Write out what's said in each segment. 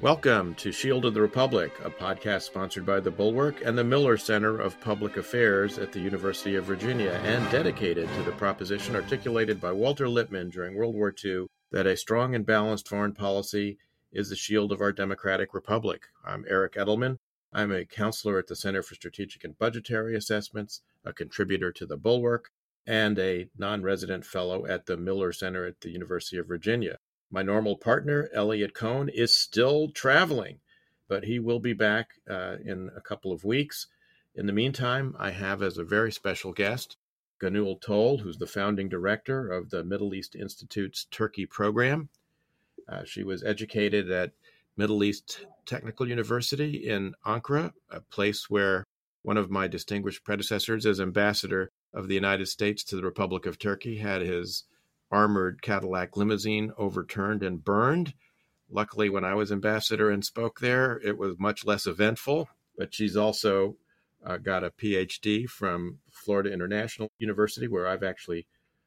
Welcome to Shield of the Republic, a podcast sponsored by the Bulwark and the Miller Center of Public Affairs at the University of Virginia and dedicated to the proposition articulated by Walter Lippmann during World War II that a strong and balanced foreign policy is the shield of our democratic republic. I'm Eric Edelman. I'm a counselor at the Center for Strategic and Budgetary Assessments, a contributor to the Bulwark, and a non resident fellow at the Miller Center at the University of Virginia. My normal partner, Eliot Cohen, is still traveling, but he will be back uh, in a couple of weeks. In the meantime, I have as a very special guest Gönül Tol, who's the founding director of the Middle East Institute's Turkey program. Uh, she was educated at Middle East Technical University in Ankara, a place where one of my distinguished predecessors as ambassador of the United States to the Republic of Turkey had his armored Cadillac limousine overturned and burned. Luckily, when I was ambassador and spoke there, it was much less eventful. But she's also uh, got a PhD from Florida International University, where I've actually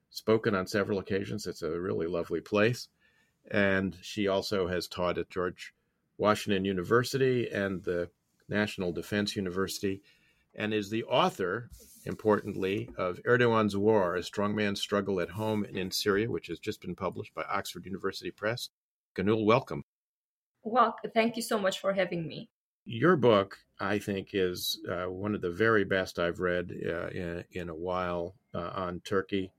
spoken on several occasions. It's a really lovely place. And she also has taught at George Washington University and the National Defense University, and is the author importantly, of Erdogan's War, A Strongman's Struggle at Home and in Syria, which has just been published by Oxford University Press. Gönül, welcome. Well, thank you so much for having me. Your book, I think, is uh, one of the very best I've read uh, in, in, a while uh, on Turkey.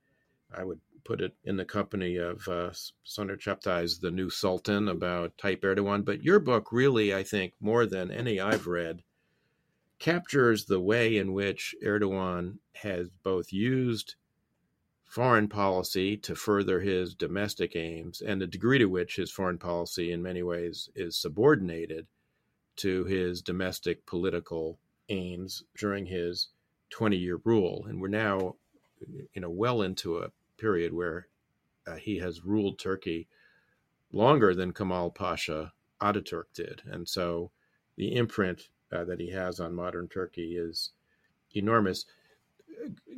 I would put it in the company of uh, Soner Çağaptay's The New Sultan about Tayyip Erdogan. But your book, really, I think, more than any I've read, captures the way in which Erdogan has both used foreign policy to further his domestic aims and the degree to which his foreign policy, in many ways, is subordinated to his domestic political aims during his 20 year rule. And we're now, you know, well into a period where uh, he has ruled Turkey longer than Kemal Pasha Ataturk did. And so the imprint uh, that he has on modern Turkey is enormous.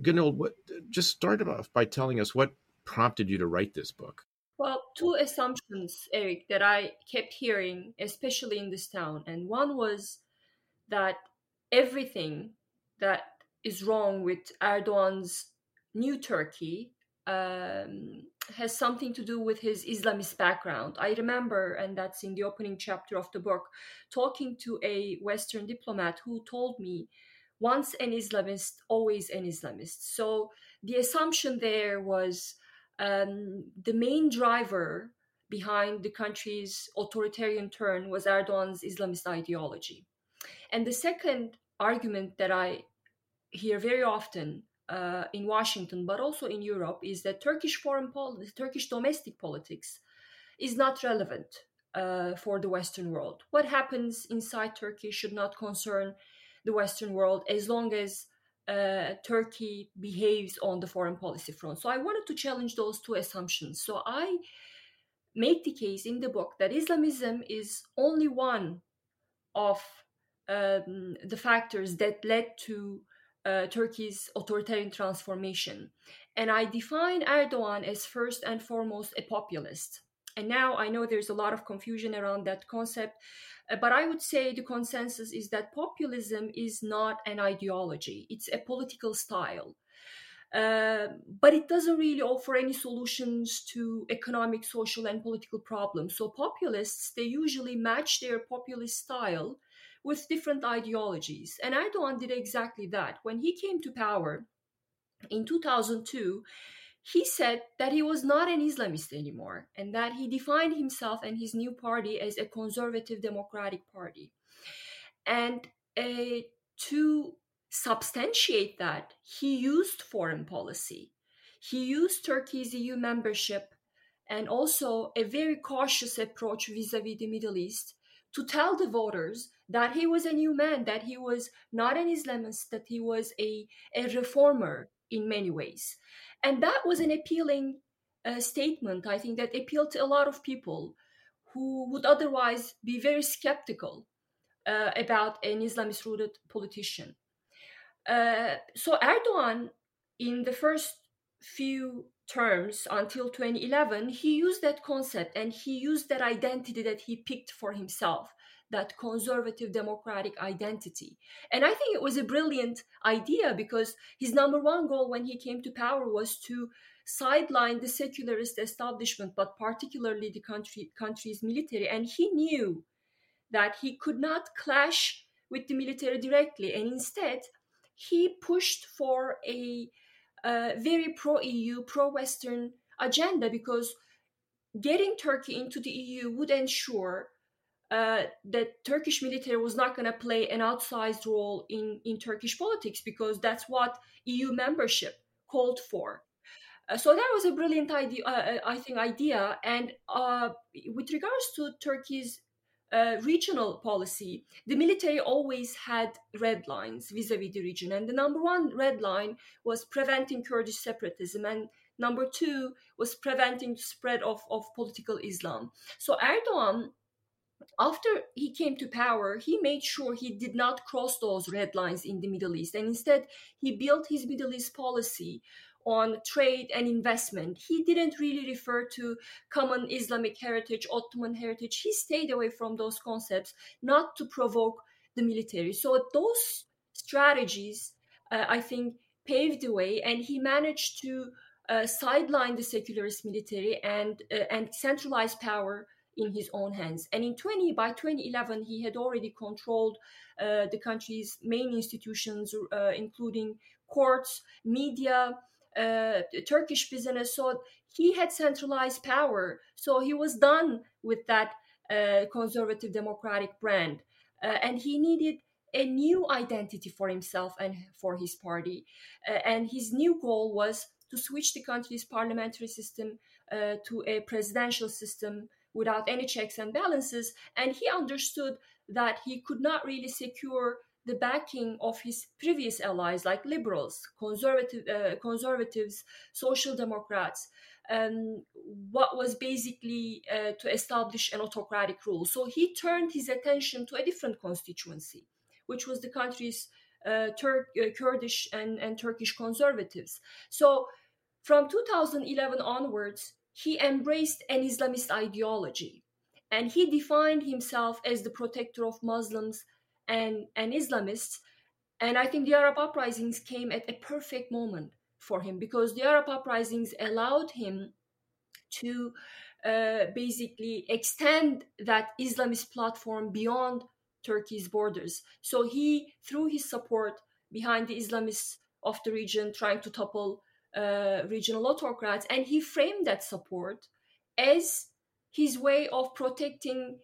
Gönül, what, just start off by telling us what prompted you to write this book. Well, two assumptions, Eric, that I kept hearing, especially in this town. And one was that everything that is wrong with Erdogan's new Turkey um, has something to do with his Islamist background. I remember, and that's in the opening chapter of the book, talking to a Western diplomat who told me, once an Islamist, always an Islamist. So the assumption there was um, the main driver behind the country's authoritarian turn was Erdogan's Islamist ideology. And the second argument that I hear very often uh, in Washington, but also in Europe, is that Turkish foreign policy, Turkish domestic politics, is not relevant uh, for the Western world. What happens inside Turkey should not concern the Western world as long as uh, Turkey behaves on the foreign policy front. So I wanted to challenge those two assumptions. So I make the case in the book that Islamism is only one of um, the factors that led to uh, Turkey's authoritarian transformation. And I define Erdogan as first and foremost a populist. And now I know there's a lot of confusion around that concept, uh, but I would say the consensus is that populism is not an ideology, it's a political style. Uh, but it doesn't really offer any solutions to economic, social, and political problems. So populists they usually match their populist style with different ideologies. And Erdogan did exactly that. When he came to power in 2002, he said that he was not an Islamist anymore and that he defined himself and his new party as a conservative democratic party. And uh, to substantiate that, he used foreign policy. He used Turkey's EU membership and also a very cautious approach vis a vis the Middle East to tell the voters that he was a new man, that he was not an Islamist, that he was a, a reformer in many ways. And that was an appealing uh, statement, I think, that appealed to a lot of people who would otherwise be very skeptical uh, about an Islamist rooted politician. Uh, so Erdogan, in the first few terms until 2011, he used that concept and he used that identity that he picked for himself, that conservative democratic identity. And I think it was a brilliant idea because his number one goal when he came to power was to sideline the secularist establishment, but particularly the country, country's military. And he knew that he could not clash with the military directly, and instead, he pushed for a a very pro EU, pro Western agenda because getting Turkey into the EU would ensure uh, that Turkish military was not going to play an outsized role in, in Turkish politics because that's what EU membership called for. Uh, so that was a brilliant idea, uh, uh I think, idea. And uh, with regards to Turkey's uh, regional policy, the military always had red lines vis-a-vis the region, and the number one red line was preventing Kurdish separatism, and number two was preventing the spread of, of political Islam. So Erdogan, after he came to power, he made sure he did not cross those red lines in the Middle East, and instead he built his Middle East policy on trade and investment. He didn't really refer to common Islamic heritage, Ottoman heritage. He stayed away from those concepts, not to provoke the military. So those strategies, uh, I think, paved the way, and he managed to uh, sideline the secularist military and uh, and centralize power in his own hands. And in 20 by 2011, he had already controlled uh, the country's main institutions, uh, including courts, media, uh, Turkish business. So he had centralized power. So he was done with that uh, conservative democratic brand. Uh, and he needed a new identity for himself and for his party. Uh, and his new goal was to switch the country's parliamentary system uh, to a presidential system without any checks and balances. And he understood that he could not really secure the backing of his previous allies like liberals, conservative, uh, conservatives, social democrats, um, what was basically uh, to establish an autocratic rule. So he turned his attention to a different constituency, which was the country's uh, uh, Kurdish and, and Turkish conservatives. So from 2011 onwards, he embraced an Islamist ideology and he defined himself as the protector of Muslims and, and Islamists. And I think the Arab uprisings came at a perfect moment for him because the Arab uprisings allowed him to uh, basically extend that Islamist platform beyond Turkey's borders. So he threw his support behind the Islamists of the region, trying to topple uh, regional autocrats, and he framed that support as his way of protecting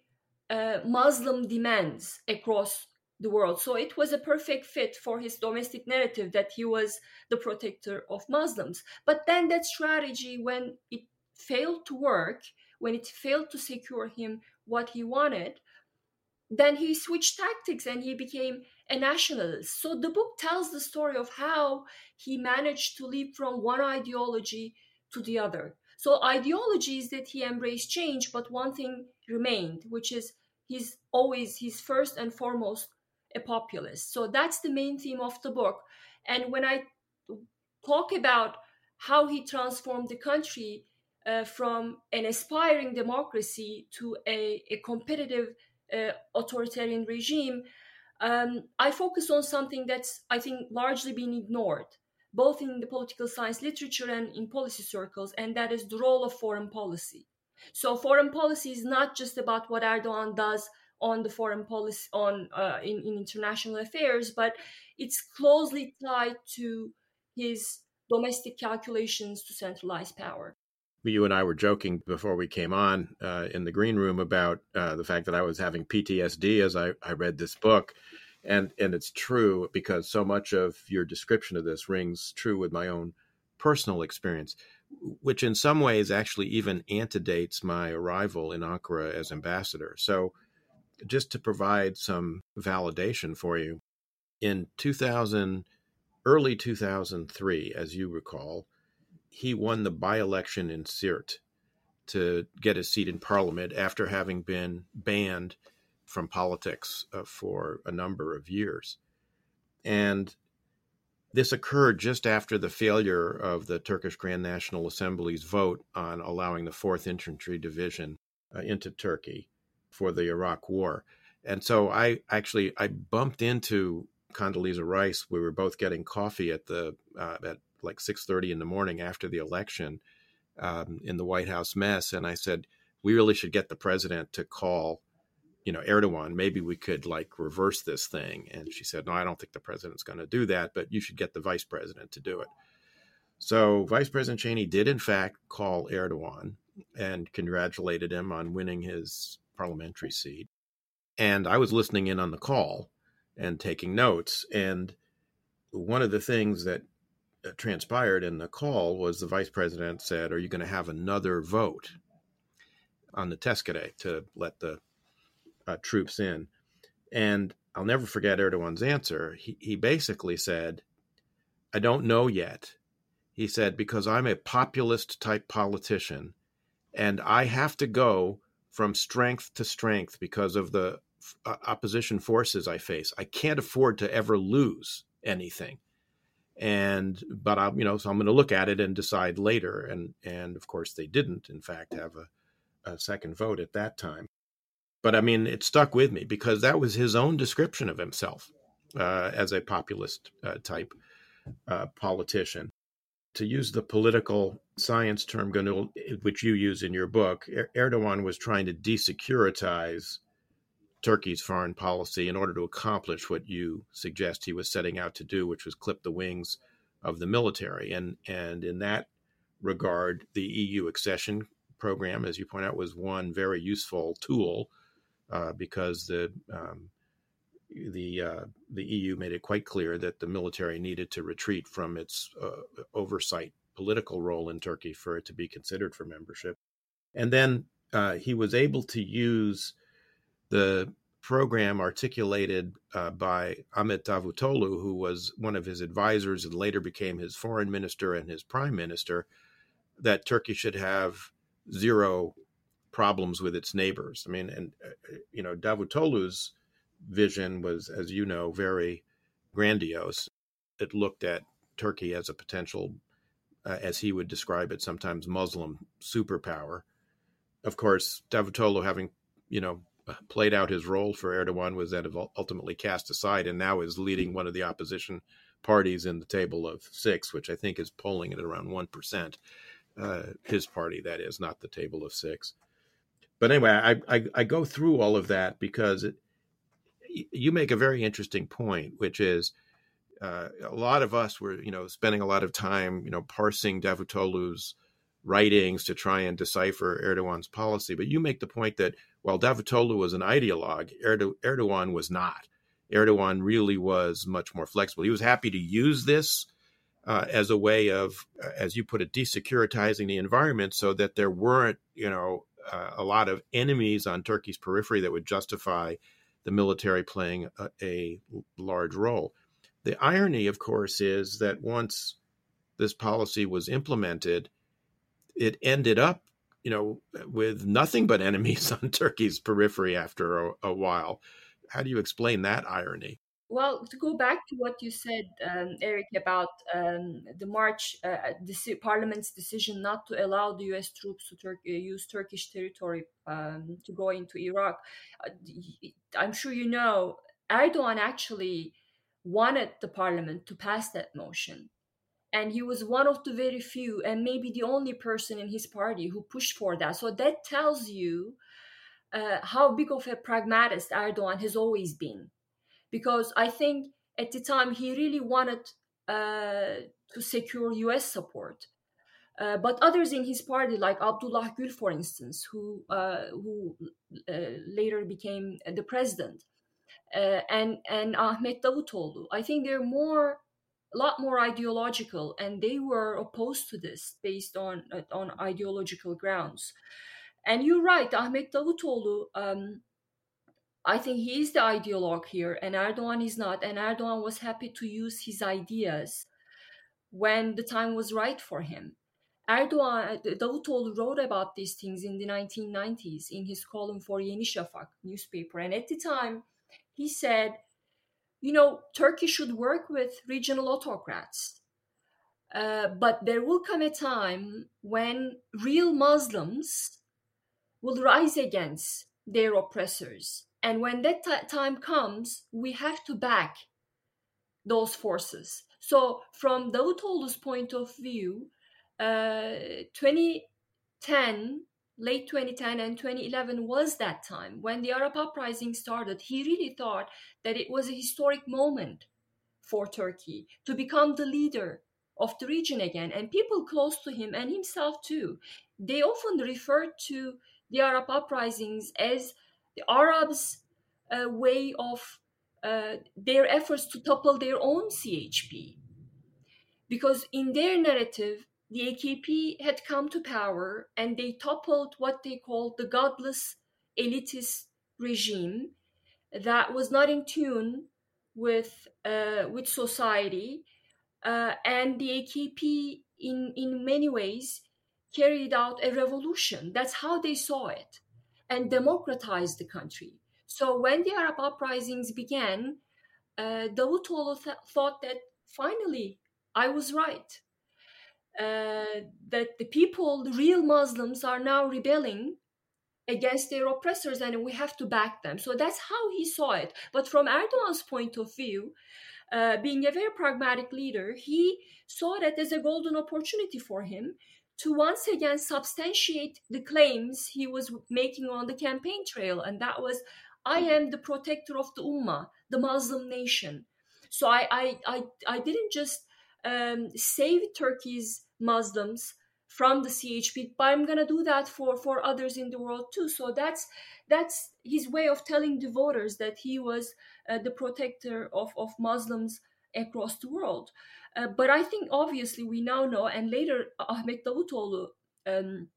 uh, Muslim demands across the world. So it was a perfect fit for his domestic narrative that he was the protector of Muslims. But then that strategy, when it failed to work, when it failed to secure him what he wanted, then he switched tactics and he became a nationalist. So the book tells the story of how he managed to leap from one ideology to the other. So ideology is that he embraced change, but one thing remained, which is he's always he's first and foremost a populist. So that's the main theme of the book. And when I talk about how he transformed the country uh, from an aspiring democracy to a, a competitive uh, authoritarian regime, um, I focus on something that's, I think, largely been ignored, both in the political science literature and in policy circles, and that is the role of foreign policy. So, foreign policy is not just about what Erdogan does on the foreign policy on uh, in, in international affairs but it's closely tied to his domestic calculations to centralize power you and I were joking before we came on uh, in the green room about uh, the fact that I was having PTSD as I, I read this book, and and it's true because so much of your description of this rings true with my own personal experience, which in some ways actually even antedates my arrival in Ankara as ambassador. So just to provide some validation for you, in 2000, early 2003, as you recall, he won the by election in Siirt to get a seat in parliament after having been banned from politics uh, for a number of years. And this occurred just after the failure of the Turkish Grand National Assembly's vote on allowing the 4th Infantry Division uh, into Turkey for the Iraq War. And so I actually I bumped into Condoleezza Rice. We were both getting coffee at the uh, at like 6:30 in the morning after the election um, in the White House mess, and I said we really should get the president to call you know Erdogan, maybe we could like reverse this thing. And she said, no, I don't think the president's going to do that, but you should get the vice president to do it. So Vice President Cheney did in fact call Erdogan and congratulated him on winning his parliamentary seat. And I was listening in on the call and taking notes. And one of the things that uh, transpired in the call was the vice president said, Are you going to have another vote on the Tezkere to let the uh, troops in. And I'll never forget Erdogan's answer. He, he basically said, I don't know yet. He said, because I'm a populist type politician and I have to go from strength to strength because of the uh, opposition forces I face. I can't afford to ever lose anything. And, but I'm, you know, so I'm going to look at it and decide later. And, and of course, they didn't, in fact, have a, a second vote at that time but I mean, it stuck with me because that was his own description of himself uh, as a populist uh, type uh, politician. To use the political science term, which you use in your book, Erdogan was trying to desecuritize Turkey's foreign policy in order to accomplish what you suggest he was setting out to do, which was clip the wings of the military. And and in that regard, the EU accession program, as you point out, was one very useful tool uh, because the um, the uh, the EU made it quite clear that the military needed to retreat from its uh, oversight political role in Turkey for it to be considered for membership. And then uh, he was able to use the program articulated uh, by Ahmet Davutoglu, who was one of his advisors and later became his foreign minister and his prime minister, that Turkey should have zero problems with its neighbors. I mean, and uh, you know, Davutoglu's vision was, as you know, very grandiose. It looked at Turkey as a potential, uh, as he would describe it, sometimes Muslim superpower. Of course, Davutoglu, having you know played out his role for Erdogan, was then ultimately cast aside, and now is leading one of the opposition parties in the table of six, which I think is polling at around one percent. Uh, his party, that is, not the table of six but anyway, I, I, I go through all of that because it, you make a very interesting point, which is uh, a lot of us were, you know, spending a lot of time, you know, parsing Davutoglu's writings to try and decipher Erdogan's policy. But you make the point that while Davutoglu was an ideologue, Erdogan was not. Erdogan really was much more flexible. He was happy to use this uh, as a way of, as you put it, desecuritizing the environment so that there weren't, you know, uh, a lot of enemies on Turkey's periphery that would justify the military playing a, a, large role. The irony, of course, is that once this policy was implemented, it ended up, you know, with nothing but enemies on Turkey's periphery after a, a while. How do you explain that irony? Well, to go back to what you said, um, Eric, about um, the March uh, uh Parliament's decision not to allow the U.S. troops to Tur- uh, use Turkish territory um, to go into Iraq, uh, I'm sure you know Erdogan actually wanted the Parliament to pass that motion, and he was one of the very few, and maybe the only person in his party who pushed for that. So that tells you uh, how big of a pragmatist Erdogan has always been because I think at the time he really wanted uh, to secure US support. Uh, but others in his party, like Abdullah Gül, for instance, who uh, who uh, later became the president, uh, and and Ahmet Davutoğlu, I think they're more, a lot more ideological, and they were opposed to this based on on ideological grounds. And you're right, Ahmet Davutoğlu. Um, I think he is the ideologue here, and Erdogan is not. And Erdogan was happy to use his ideas when the time was right for him. Erdogan, Davutoğlu wrote about these things in the 1990s in his column for Yeni Şafak newspaper. And at the time, he said, you know, Turkey should work with regional autocrats. Uh, but there will come a time when real Muslims will rise against their oppressors. And when that t- time comes, we have to back those forces. So, from Davutoğlu's point of view, uh, 2010, late 2010 and 2011 was that time when the Arab uprising started. He really thought that it was a historic moment for Turkey to become the leader of the region again. And people close to him and himself too, they often refer to the Arab uprisings as the Arabs' uh, way of uh, their efforts to topple their own CHP. Because in their narrative, the AKP had come to power and they toppled what they called the godless elitist regime that was not in tune with uh, with society, uh, and the AKP in in many ways carried out a revolution. That's how they saw it, and democratized the country. So when the Arab uprisings began, uh, Davutoğlu th- thought that finally I was right. Uh, that the people, the real Muslims, are now rebelling against their oppressors and we have to back them. So that's how he saw it. But from Erdogan's point of view, uh, being a very pragmatic leader, he saw that as a golden opportunity for him to once again substantiate the claims he was making on the campaign trail. And that was, I am the protector of the Ummah, the Muslim nation. So I, I, I, I didn't just um, save Turkey's Muslims from the CHP, but I'm gonna do that for for others in the world too. So that's that's his way of telling the voters that he was uh, the protector of of Muslims across the world. Uh, but I think obviously we now know, and later Ahmet Davutoğlu um,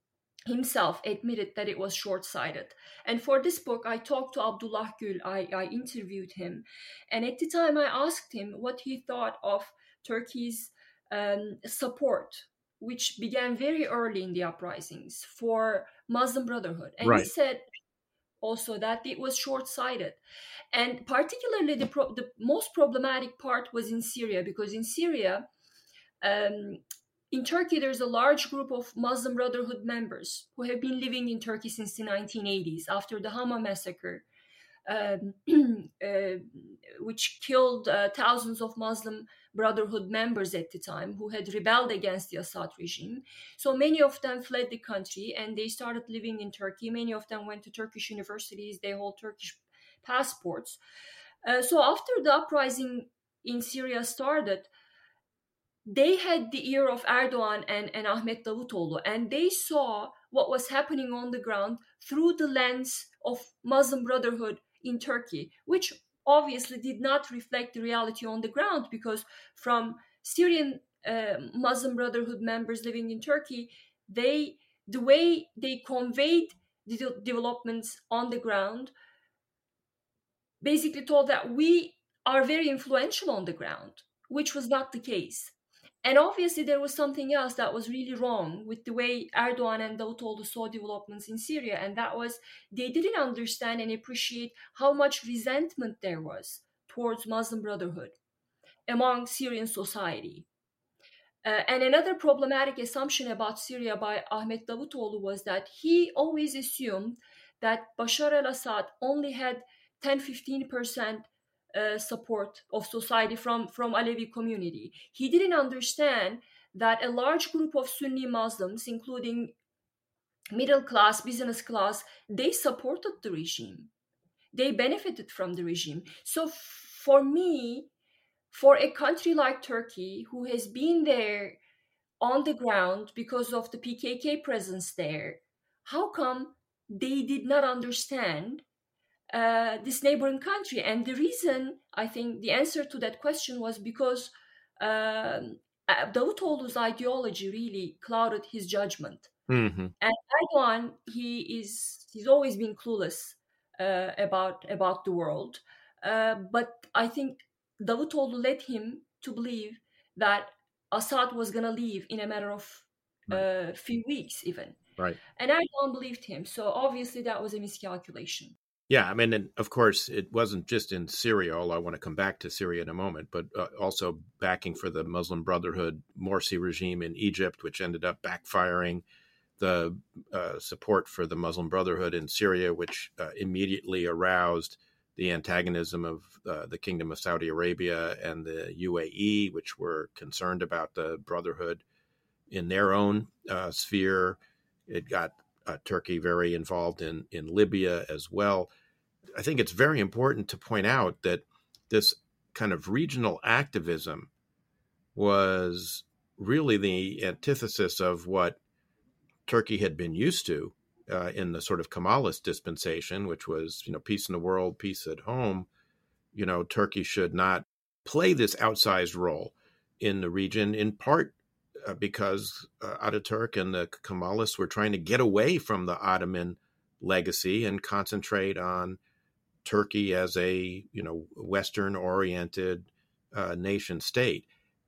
himself admitted that it was short-sighted. And for this book, I talked to Abdullah Gül. I, I interviewed him, and at the time I asked him what he thought of Turkey's um, support, which began very early in the uprisings for Muslim Brotherhood. And Right. he said also that it was short sighted. And particularly, the, pro- the most problematic part was in Syria, because in Syria, um, in Turkey, there's a large group of Muslim Brotherhood members who have been living in Turkey since the 1980s after the Hama massacre, which killed uh, thousands of Muslim Brotherhood members at the time who had rebelled against the Assad regime. So many of them fled the country and they started living in Turkey. Many of them went to Turkish universities, they hold Turkish passports. Uh, so after the uprising in Syria started, they had the ear of Erdogan and, and Ahmet Davutoğlu, and they saw what was happening on the ground through the lens of Muslim Brotherhood in Turkey, which obviously did not reflect the reality on the ground because from Syrian uh, Muslim Brotherhood members living in Turkey, they the way they conveyed the de- developments on the ground basically told that we are very influential on the ground, which was not the case. And obviously, there was something else that was really wrong with the way Erdogan and Davutoğlu saw developments in Syria, and that was they didn't understand and appreciate how much resentment there was towards Muslim Brotherhood among Syrian society. Uh, and another problematic assumption about Syria by Ahmet Davutoğlu was that he always assumed that Bashar al-Assad only had 10 15% uh, support of society from from Alevi community. He didn't understand that a large group of Sunni Muslims, including middle class, business class, they supported the regime. They benefited from the regime. So for me, for a country like Turkey, who has been there on the ground because of the PKK presence there, how come they did not understand uh, this neighboring country? And the reason, I think, the answer to that question was because um, uh, Davutoğlu's ideology really clouded his judgment. hmm And Erdogan, he is he's always been clueless uh, about about the world. Uh, but I think Davutoğlu led him to believe that Assad was going to leave in a matter of a few weeks, even. Right. And Erdogan believed him. So obviously that was a miscalculation. Yeah, I mean, and of course, it wasn't just in Syria, although I want to come back to Syria in a moment, but uh, also backing for the Muslim Brotherhood Morsi regime in Egypt, which ended up backfiring, the uh, support for the Muslim Brotherhood in Syria, which uh, immediately aroused the antagonism of uh, the Kingdom of Saudi Arabia and the UAE, which were concerned about the Brotherhood in their own uh, sphere. It got uh, Turkey very involved in in Libya as well. I think it's very important to point out that this kind of regional activism was really the antithesis of what Turkey had been used to uh, in the sort of Kemalist dispensation, which was you know peace in the world, peace at home. You know, Turkey should not play this outsized role in the region, in part uh, because uh, Ataturk and the Kemalists were trying to get away from the Ottoman legacy and concentrate on Turkey as a you know Western oriented uh, nation state.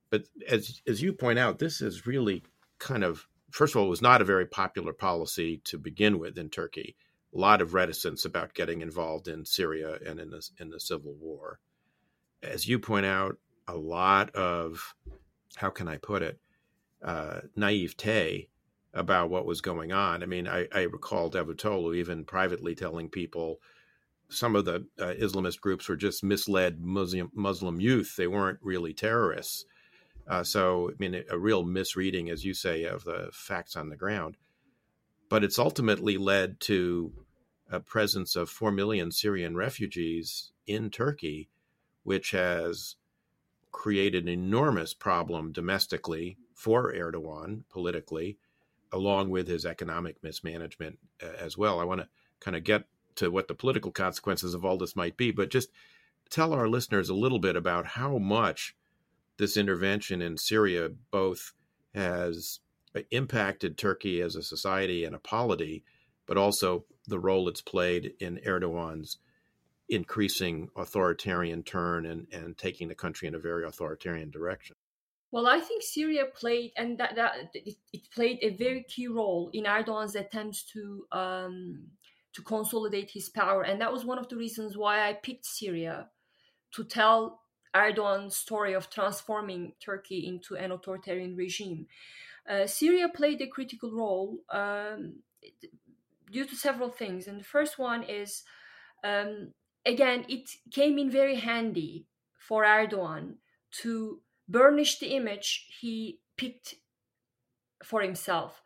But as as you point out, this is really kind of first of all, it was not a very popular policy to begin with in Turkey. A lot of reticence about getting involved in Syria and in the in the civil war. As you point out, a lot of how can I put it uh, naivete about what was going on. I mean, I, I recall Davutoglu even privately telling people some of the uh, Islamist groups were just misled Muslim, Muslim youth. They weren't really terrorists. Uh, so, I mean, a real misreading, as you say, of the facts on the ground. But it's ultimately led to a presence of 4 million Syrian refugees in Turkey, which has created an enormous problem domestically for Erdogan politically, along with his economic mismanagement uh, as well. I want to kind of get to what the political consequences of all this might be, but just tell our listeners a little bit about how much this intervention in Syria both has impacted Turkey as a society and a polity, but also the role it's played in Erdogan's increasing authoritarian turn and, and taking the country in a very authoritarian direction. Well, I think Syria played, and that, that it, it played a very key role in Erdogan's attempts to um, to consolidate his power, and that was one of the reasons why I picked Syria to tell Erdogan's story of transforming Turkey into an authoritarian regime. Uh, Syria played a critical role um, due to several things, and the first one is, um, again, it came in very handy for Erdogan to burnish the image he picked for himself.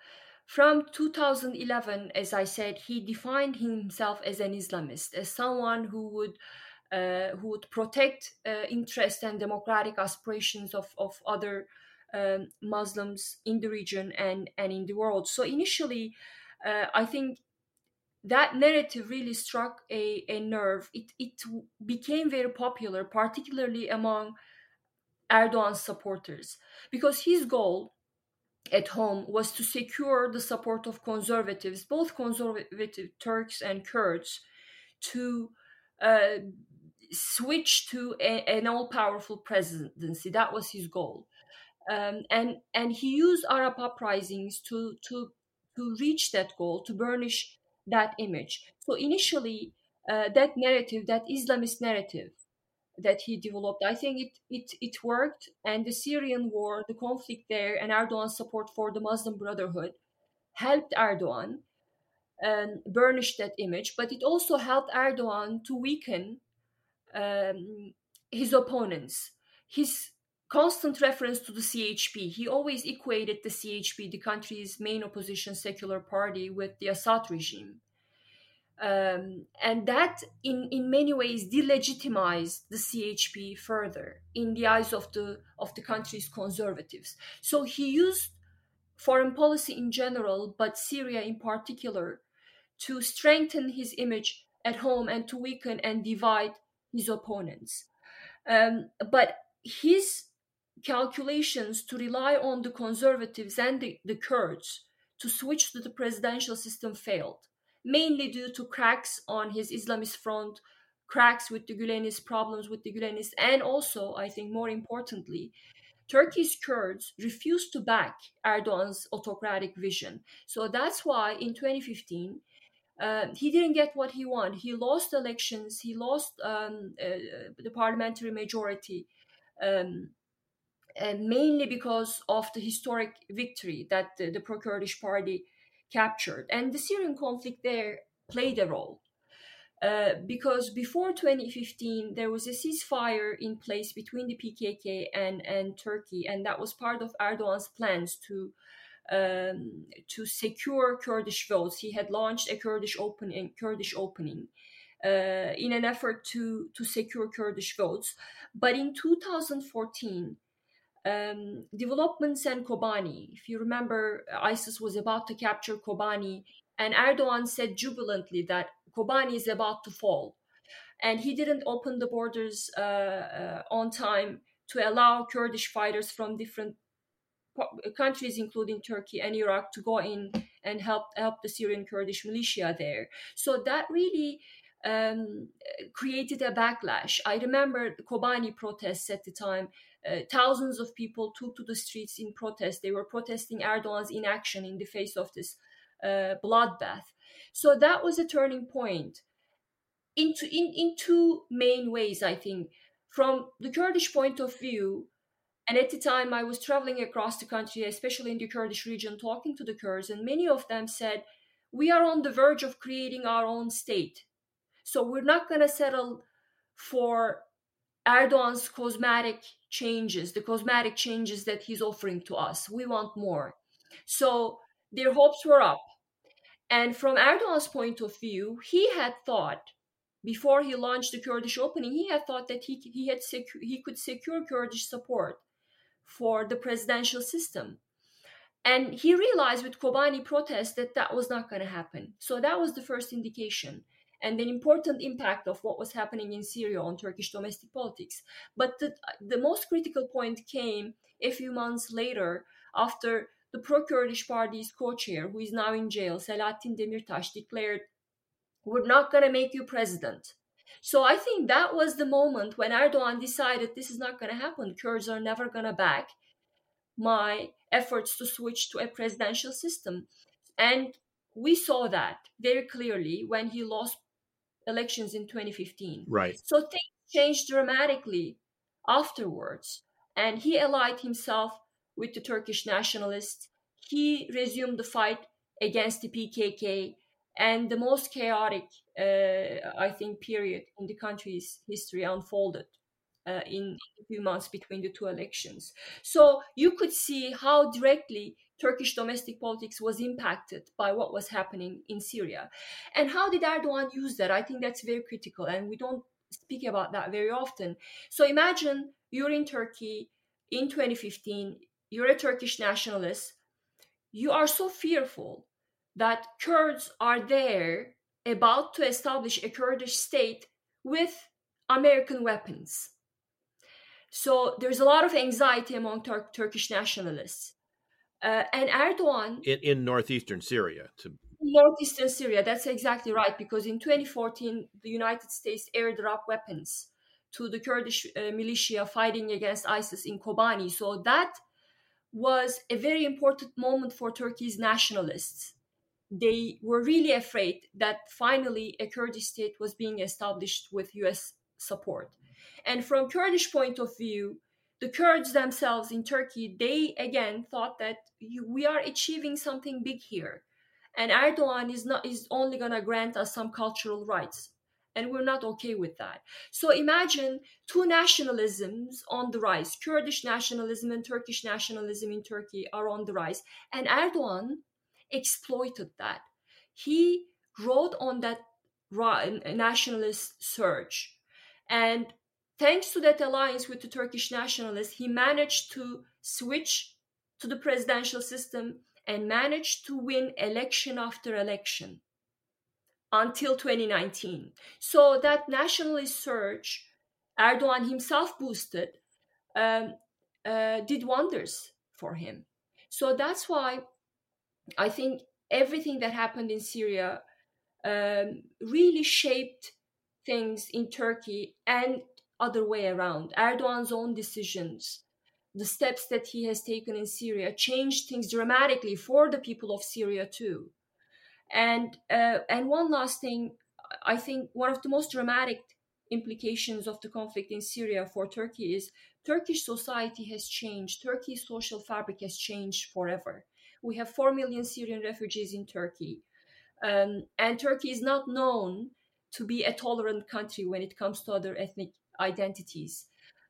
From 2011, as I said, he defined himself as an Islamist, as someone who would uh, who would protect uh, interests and democratic aspirations of, of other um, Muslims in the region and, and in the world. So initially, uh, I think that narrative really struck a, a nerve. It, it became very popular, particularly among Erdogan's supporters, because his goal at home was to secure the support of conservatives, both conservative Turks and Kurds, to uh, switch to a, an all-powerful presidency. That was his goal, um, and and he used Arab uprisings to to to reach that goal, to burnish that image. So initially, uh, that narrative, that Islamist narrative, that he developed. I think it, it, it worked, and the Syrian war, the conflict there, and Erdogan's support for the Muslim Brotherhood helped Erdogan um, burnish that image, but it also helped Erdogan to weaken um, his opponents. His constant reference to the CHP, he always equated the CHP, the country's main opposition secular party, with the Assad regime um, and that in, in many ways delegitimized the CHP further in the eyes of the of the country's conservatives. So he used foreign policy in general, but Syria in particular, to strengthen his image at home and to weaken and divide his opponents. Um, but his calculations to rely on the conservatives and the, the Kurds to switch to the presidential system failed mainly due to cracks on his Islamist front, cracks with the Gülenists, problems with the Gülenists, and also, I think more importantly, Turkey's Kurds refused to back Erdogan's autocratic vision. So that's why in 2015, uh, he didn't get what he wanted. He lost elections. He lost um, uh, the parliamentary majority, um, mainly because of the historic victory that the, the pro-Kurdish party captured. And the Syrian conflict there played a role. Uh, because before 2015 there was a ceasefire in place between the PKK and, and Turkey, and that was part of Erdogan's plans to um, to secure Kurdish votes. He had launched a Kurdish opening, Kurdish opening uh, in an effort to to secure Kurdish votes. But in 2014, um, developments in Kobani. If you remember, ISIS was about to capture Kobani, and Erdogan said jubilantly that Kobani is about to fall. And he didn't open the borders uh, uh, on time to allow Kurdish fighters from different countries, including Turkey and Iraq, to go in and help help the Syrian Kurdish militia there. So that really um, created a backlash. I remember the Kobani protests at the time. Uh, thousands of people took to the streets in protest. They were protesting Erdogan's inaction in the face of this uh, bloodbath. So that was a turning point into in, in two main ways, I think. From the Kurdish point of view, and at the time, I was traveling across the country, especially in the Kurdish region, talking to the Kurds, and many of them said, We are on the verge of creating our own state. So we're not going to settle for Erdogan's cosmetic changes, the cosmetic changes that he's offering to us. We want more. So their hopes were up. And from Erdogan's point of view, he had thought before he launched the Kurdish opening, he had thought that he, he had secu- he could secure Kurdish support for the presidential system. And he realized with Kobani protests that that was not going to happen. So that was the first indication and an important impact of what was happening in Syria on Turkish domestic politics. But the, the most critical point came a few months later after the pro-Kurdish party's co-chair, who is now in jail, Selahattin Demirtas, declared, we're not going to make you president. So I think that was the moment when Erdogan decided this is not going to happen. Kurds are never going to back my efforts to switch to a presidential system. And we saw that very clearly when he lost elections in 2015. Right. So things changed dramatically afterwards. And he allied himself with the Turkish nationalists. He resumed the fight against the PKK and the most chaotic, uh, I think, period in the country's history unfolded uh, in a few months between the two elections. So you could see how directly Turkish domestic politics was impacted by what was happening in Syria. And how did Erdogan use that? I think that's very critical, and we don't speak about that very often. So imagine you're in Turkey in 2015, you're a Turkish nationalist, you are so fearful that Kurds are there about to establish a Kurdish state with American weapons. So there's a lot of anxiety among Tur- Turkish nationalists. Uh, and Erdogan. In, in northeastern Syria. To... Northeastern Syria, that's exactly right, because in 2014, the United States airdropped weapons to the Kurdish uh, militia fighting against ISIS in Kobani. So that was a very important moment for Turkey's nationalists they were really afraid that finally a Kurdish state was being established with US support. And from Kurdish point of view, the Kurds themselves in Turkey, they again thought that we are achieving something big here. And Erdogan is not is only going to grant us some cultural rights. And we're not okay with that. So imagine two nationalisms on the rise. Kurdish nationalism and Turkish nationalism in Turkey are on the rise. And Erdogan exploited that. He rode on that nationalist surge. And thanks to that alliance with the Turkish nationalists, he managed to switch to the presidential system and managed to win election after election until 2019. So that nationalist surge, Erdogan himself boosted, um, uh, did wonders for him. So that's why I think everything that happened in Syria um, really shaped things in Turkey and other way around. Erdogan's own decisions, the steps that he has taken in Syria, changed things dramatically for the people of Syria too. And uh, and one last thing, I think one of the most dramatic implications of the conflict in Syria for Turkey is Turkish society has changed. Turkey's social fabric has changed forever. We have 4 million Syrian refugees in Turkey. Um, and Turkey is not known to be a tolerant country when it comes to other ethnic identities.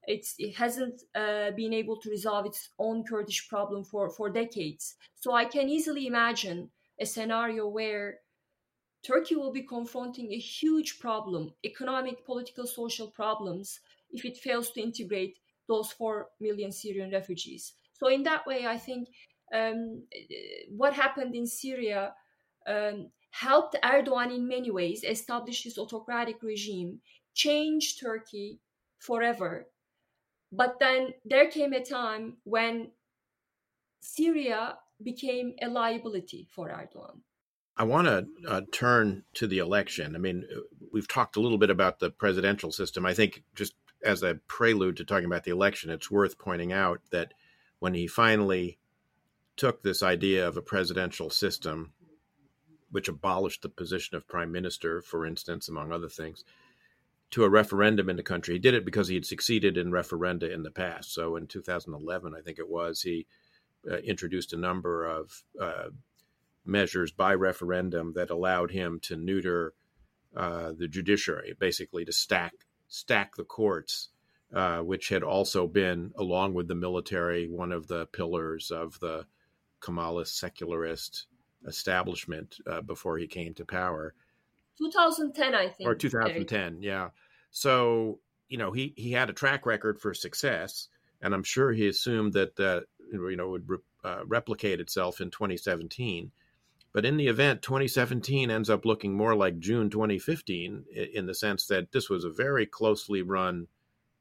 It's, it hasn't uh, been able to resolve its own Kurdish problem for, for decades. So I can easily imagine a scenario where Turkey will be confronting a huge problem, economic, political, social problems, if it fails to integrate those 4 million Syrian refugees. So, in that way, I think um, what happened in Syria um, helped Erdogan in many ways establish his autocratic regime, change Turkey forever. But then there came a time when Syria became a liability for Erdogan. I want to uh, turn to the election. I mean, we've talked a little bit about the presidential system. I think just as a prelude to talking about the election, it's worth pointing out that when he finally took this idea of a presidential system, which abolished the position of prime minister, for instance, among other things, to a referendum in the country. He did it because he had succeeded in referenda in the past. So in 2011, I think it was, he uh, introduced a number of uh, measures by referendum that allowed him to neuter uh, the judiciary, basically to stack stack the courts, uh, which had also been, along with the military, one of the pillars of the Kemalist secularist establishment uh, before he came to power. 2010, I think. Or 2010, Eric. yeah. So you know he he had a track record for success, and I'm sure he assumed that that you know would re, uh, replicate itself in 2017. But in the event, 2017 ends up looking more like June 2015 in the sense that this was a very closely run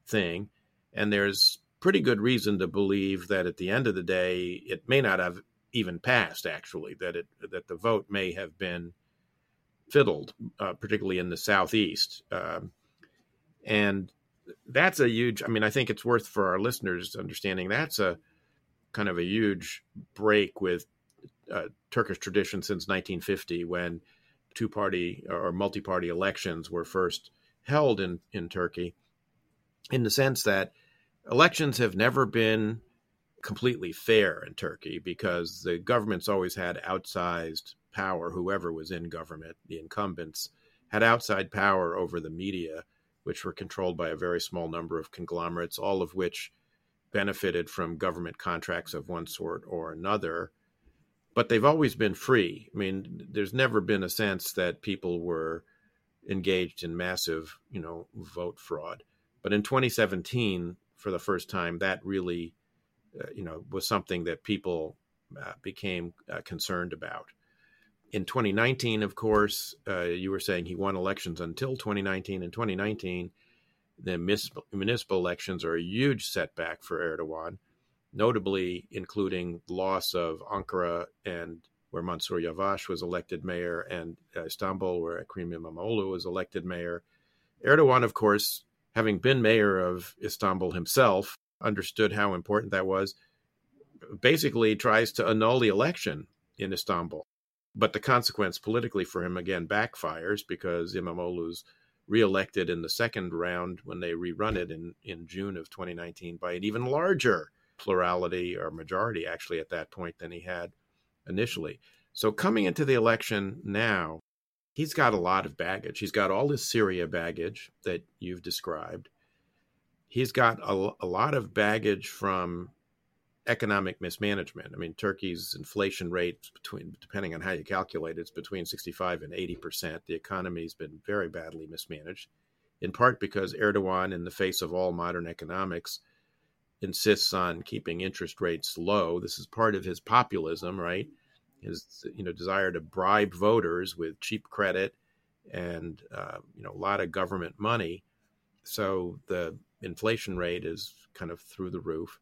thing. And there's pretty good reason to believe that at the end of the day, it may not have even passed, actually, that, it, that the vote may have been fiddled, uh, particularly in the Southeast. Um, and that's a huge, I mean, I think it's worth for our listeners understanding that's a kind of a huge break with uh, Turkish tradition since 1950 when two party or multi party elections were first held in, in Turkey, in the sense that elections have never been completely fair in Turkey because the government's always had outsized power, whoever was in government, the incumbents had outside power over the media, which were controlled by a very small number of conglomerates, all of which benefited from government contracts of one sort or another but they've always been free. I mean, there's never been a sense that people were engaged in massive, you know, vote fraud. But in 2017, for the first time, that really, uh, you know, was something that people uh, became uh, concerned about. In 2019, of course, uh, you were saying he won elections until 2019. In 2019, the municipal elections are a huge setback for Erdogan notably including loss of Ankara and where Mansur Yavaş was elected mayor, and uh, Istanbul, where Ekrem İmamoğlu was elected mayor. Erdogan, of course, having been mayor of Istanbul himself, understood how important that was. Basically, tries to annul the election in Istanbul. But the consequence politically for him again backfires because İmamoğlu's reelected in the second round when they rerun it in, in June of 2019 by an even larger plurality or majority actually at that point than he had initially. So coming into the election now, he's got a lot of baggage. He's got all this Syria baggage that you've described. He's got a, a lot of baggage from economic mismanagement. I mean, Turkey's inflation rate between depending on how you calculate it, it's between 65 and 80 percent. The economy's been very badly mismanaged, in part because Erdogan, in the face of all modern economics, insists on keeping interest rates low. This is part of his populism, right? His you know desire to bribe voters with cheap credit and uh, you know a lot of government money. So the inflation rate is kind of through the roof.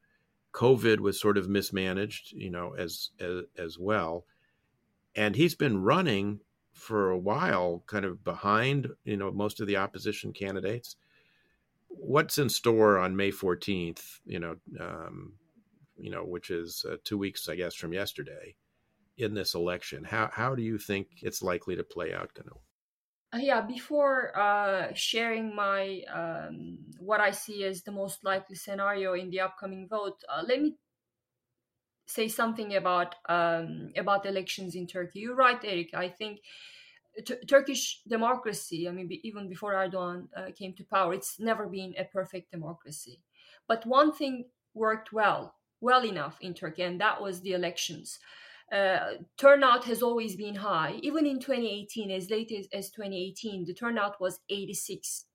COVID was sort of mismanaged, you know, as as, as well, and he's been running for a while, kind of behind you know most of the opposition candidates what's in store on May 14th, you know, um, you know, which is uh, two weeks, I guess, from yesterday in this election? How how do you think it's likely to play out, Gönül? Uh, yeah, before uh, sharing my um, what I see as the most likely scenario in the upcoming vote, uh, let me say something about um, about elections in Turkey. You're right, Eric. I think T- Turkish democracy. I mean, even before Erdogan uh, came to power, it's never been a perfect democracy. But one thing worked well, well enough in Turkey, and that was the elections. Uh, turnout has always been high. Even in 2018, as late as, as 2018, the turnout was 86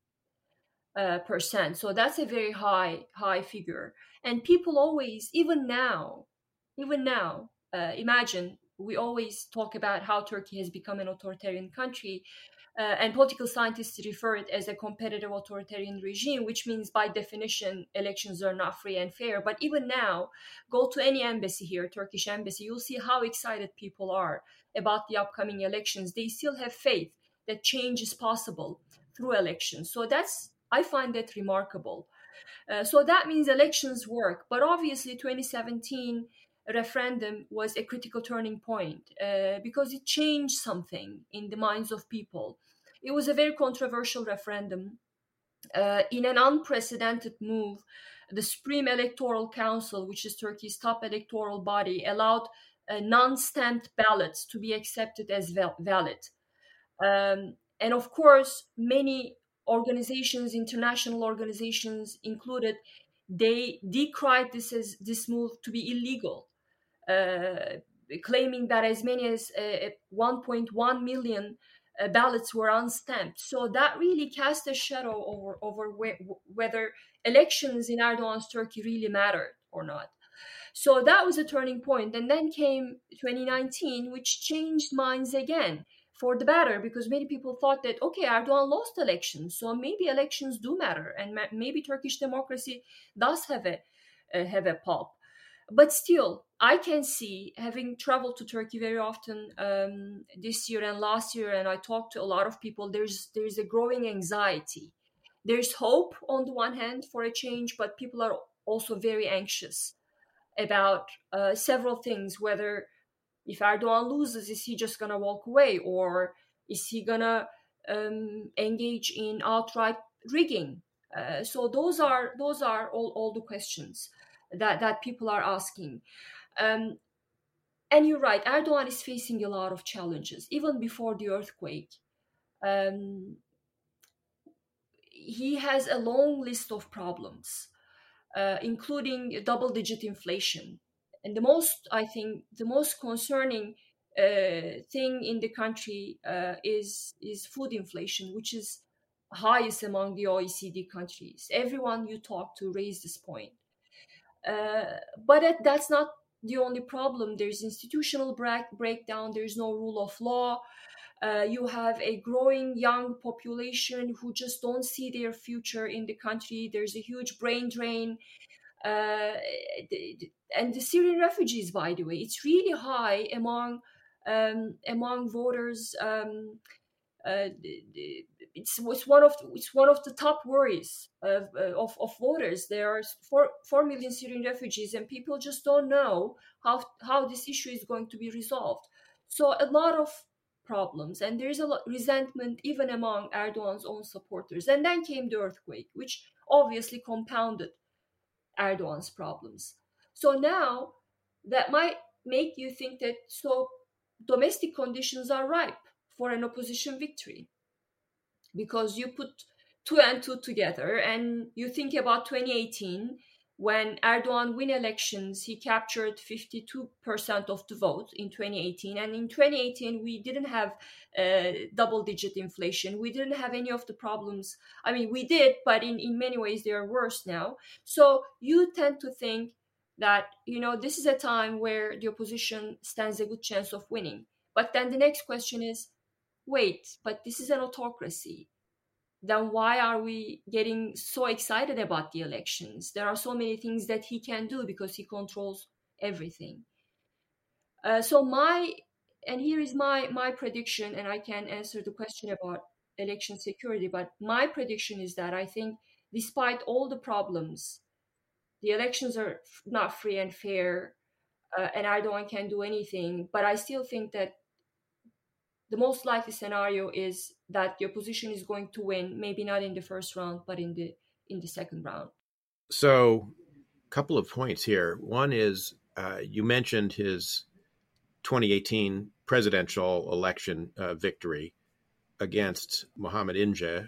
uh, percent. So that's a very high high figure. And people always, even now, even now, uh, imagine we always talk about how Turkey has become an authoritarian country. Uh, and political scientists refer it as a competitive authoritarian regime, which means by definition elections are not free and fair. But even now, go to any embassy here, Turkish embassy, you'll see how excited people are about the upcoming elections. They still have faith that change is possible through elections. So that's I find that remarkable. Uh, so that means elections work. But obviously, 2017 referendum was a critical turning point uh, because it changed something in the minds of people. It was a very controversial referendum. Uh, in an unprecedented move, the Supreme Electoral Council, which is Turkey's top electoral body, allowed uh, non stamped ballots to be accepted as val- valid. Um, and of course, many organizations, international organizations included, they decried this as this move to be illegal uh, claiming that as many as uh, 1.1 million uh, ballots were unstamped. So that really cast a shadow over over whether elections in Erdogan's Turkey really mattered or not. So that was a turning point. And then came 2019, which changed minds again for the better because many people thought that okay erdogan lost elections so maybe elections do matter and maybe turkish democracy does have a uh, have a pulp but still i can see having traveled to turkey very often um, this year and last year and i talked to a lot of people there's there's a growing anxiety. There's hope on the one hand for a change but people are also very anxious about uh, several things whether if erdogan loses is he just gonna walk away or is he gonna um, engage in outright rigging? Uh, so those are those are all, all the questions that that people are asking. Um, and you're right, Erdogan is facing a lot of challenges even before the earthquake. Um, he has a long list of problems, uh, including double-digit inflation. And the most, I think, the most concerning uh, thing in the country uh, is is food inflation, which is highest among the OECD countries. Everyone you talk to raised this point. Uh, but it, that's not the only problem. There's institutional break, breakdown. There's no rule of law. Uh, you have a growing young population who just don't see their future in the country. There's a huge brain drain. Uh, and the Syrian refugees, by the way, it's really high among um, among voters. Um, uh, it's, it's one of the, it's one of the top worries of, uh, of, of voters. There are four, four million Syrian refugees, and people just don't know how how this issue is going to be resolved. So a lot of problems, and there's a lot of resentment even among Erdogan's own supporters. And then came the earthquake, which obviously compounded Erdogan's problems. So now that might make you think that so domestic conditions are ripe for an opposition victory because you put two and two together and you think about 2018 when Erdogan win elections, he captured 52% of the vote in 2018. And in 2018, we didn't have uh, double digit inflation. We didn't have any of the problems. I mean, we did, but in, in many ways, they are worse now. So you tend to think that, you know, this is a time where the opposition stands a good chance of winning. But then the next question is wait, but this is an autocracy. Then why are we getting so excited about the elections? There are so many things that he can do because he controls everything. Uh, so my and here is my my prediction, and I can answer the question about election security. But my prediction is that I think, despite all the problems, the elections are not free and fair. uh, and Erdogan can do anything. But I still think that the most likely scenario is that the opposition is going to win, maybe not in the first round, but in the in the second round. So, a couple of points here. One is uh, you mentioned his 2018 presidential election uh, victory against Muharrem Ince,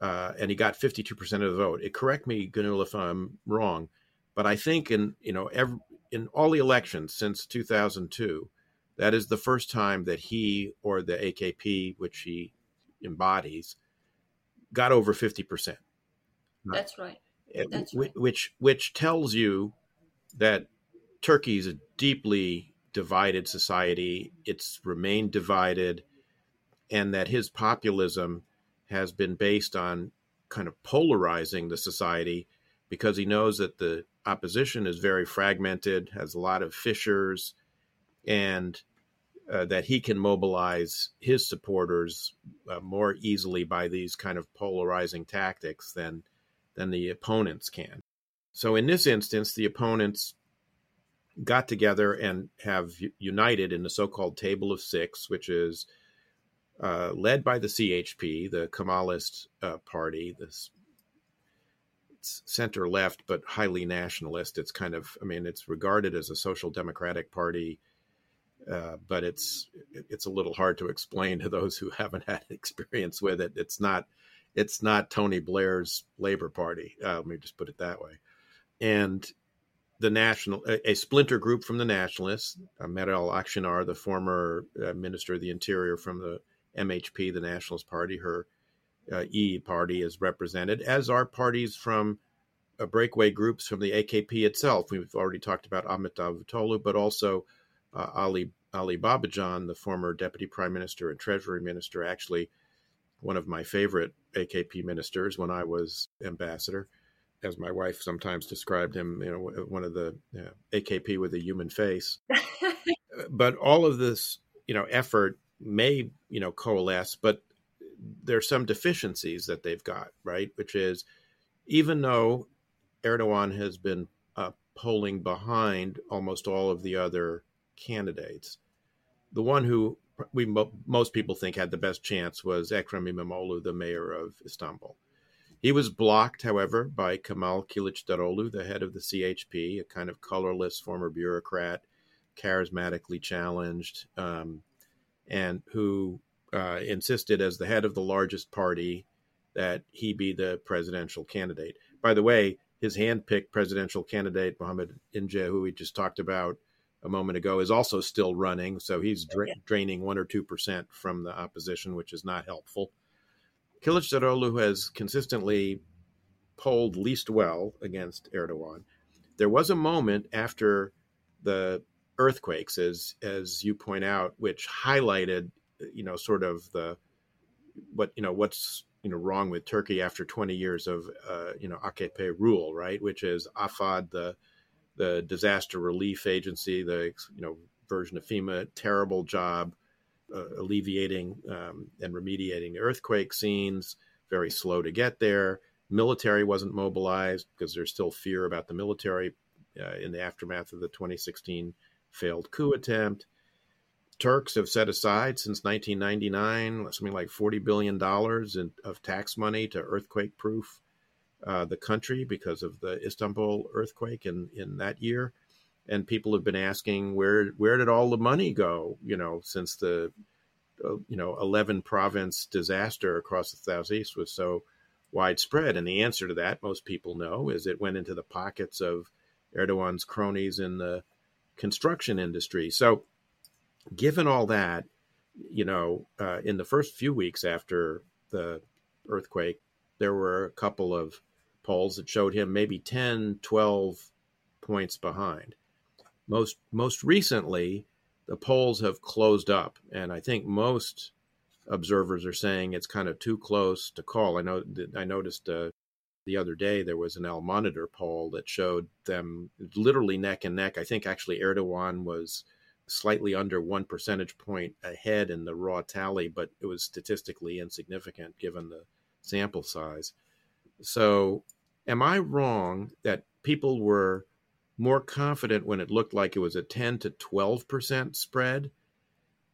uh, and he got 52% of the vote. It, correct me, Gönül, if I'm wrong, but I think in you know every, in all the elections since 2002, that is the first time that he or the AKP, which he embodies, got over 50%. That's right. That's right. Which which tells you that Turkey is a deeply divided society. It's remained divided, and that his populism has been based on kind of polarizing the society because he knows that the opposition is very fragmented, has a lot of fissures, and uh, that he can mobilize his supporters uh, more easily by these kind of polarizing tactics than than the opponents can. So in this instance, the opponents got together and have united in the so-called Table of Six, which is uh, led by the CHP, the Kemalist uh, party, this center left but highly nationalist. It's kind of, I mean, it's regarded as a social democratic party, uh, but it's it's a little hard to explain to those who haven't had experience with it. It's not it's not Tony Blair's Labor Party. Uh, let me just put it that way. And the national, a, a splinter group from the nationalists, uh, Meral Akşener, the former uh, minister of the interior from the MHP, the Nationalist Party, her uh, E party is represented, as are parties from uh, breakaway groups from the AKP itself. We've already talked about Ahmet Davutoglu, but also uh, Ali Ali Babacan, the former deputy prime minister and treasury minister, actually one of my favorite AKP ministers when I was ambassador, as my wife sometimes described him, you know, one of the you know, AKP with a human face. but all of this, you know, effort may, you know, coalesce, but there's some deficiencies that they've got, right? Which is even though Erdogan has been uh, polling behind almost all of the other candidates, the one who we most people think had the best chance was Ekrem İmamoğlu, the mayor of Istanbul. He was blocked, however, by Kemal Kılıçdaroğlu, the head of the CHP, a kind of colorless former bureaucrat, charismatically challenged, um, and who uh, insisted, as the head of the largest party, that he be the presidential candidate. By the way, his hand-picked presidential candidate, Muharrem Ince, who we just talked about, a moment ago is also still running. So he's dra- yeah. draining one or two percent from the opposition, which is not helpful. Kılıçdaroğlu has consistently polled least well against Erdogan. There was a moment after the earthquakes, as as you point out, which highlighted, you know, sort of the what you know what's you know wrong with Turkey after 20 years of uh, you know AKP rule, right? Which is AFAD, the the disaster relief agency, the you know version of FEMA, terrible job uh, alleviating um, and remediating earthquake scenes. Very slow to get there. Military wasn't mobilized because there's still fear about the military uh, in the aftermath of the 2016 failed coup attempt. Turks have set aside since 1999 something like 40 billion dollars of tax money to earthquake proof uh, the country because of the Istanbul earthquake in, in that year. And people have been asking where where did all the money go? You know, since the uh, you know 11 province disaster across the southeast was so widespread. And the answer to that, most people know, is it went into the pockets of Erdogan's cronies in the construction industry. So, given all that, you know, uh, in the first few weeks after the earthquake, there were a couple of polls that showed him maybe 10, 12 points behind. Most most recently, the polls have closed up, and I think most observers are saying it's kind of too close to call. I know I noticed uh, the other day there was an Al Monitor poll that showed them literally neck and neck. I think actually Erdogan was slightly under one percentage point ahead in the raw tally, but it was statistically insignificant given the sample size. So am I wrong that people were more confident when it looked like it was a 10 to 12% spread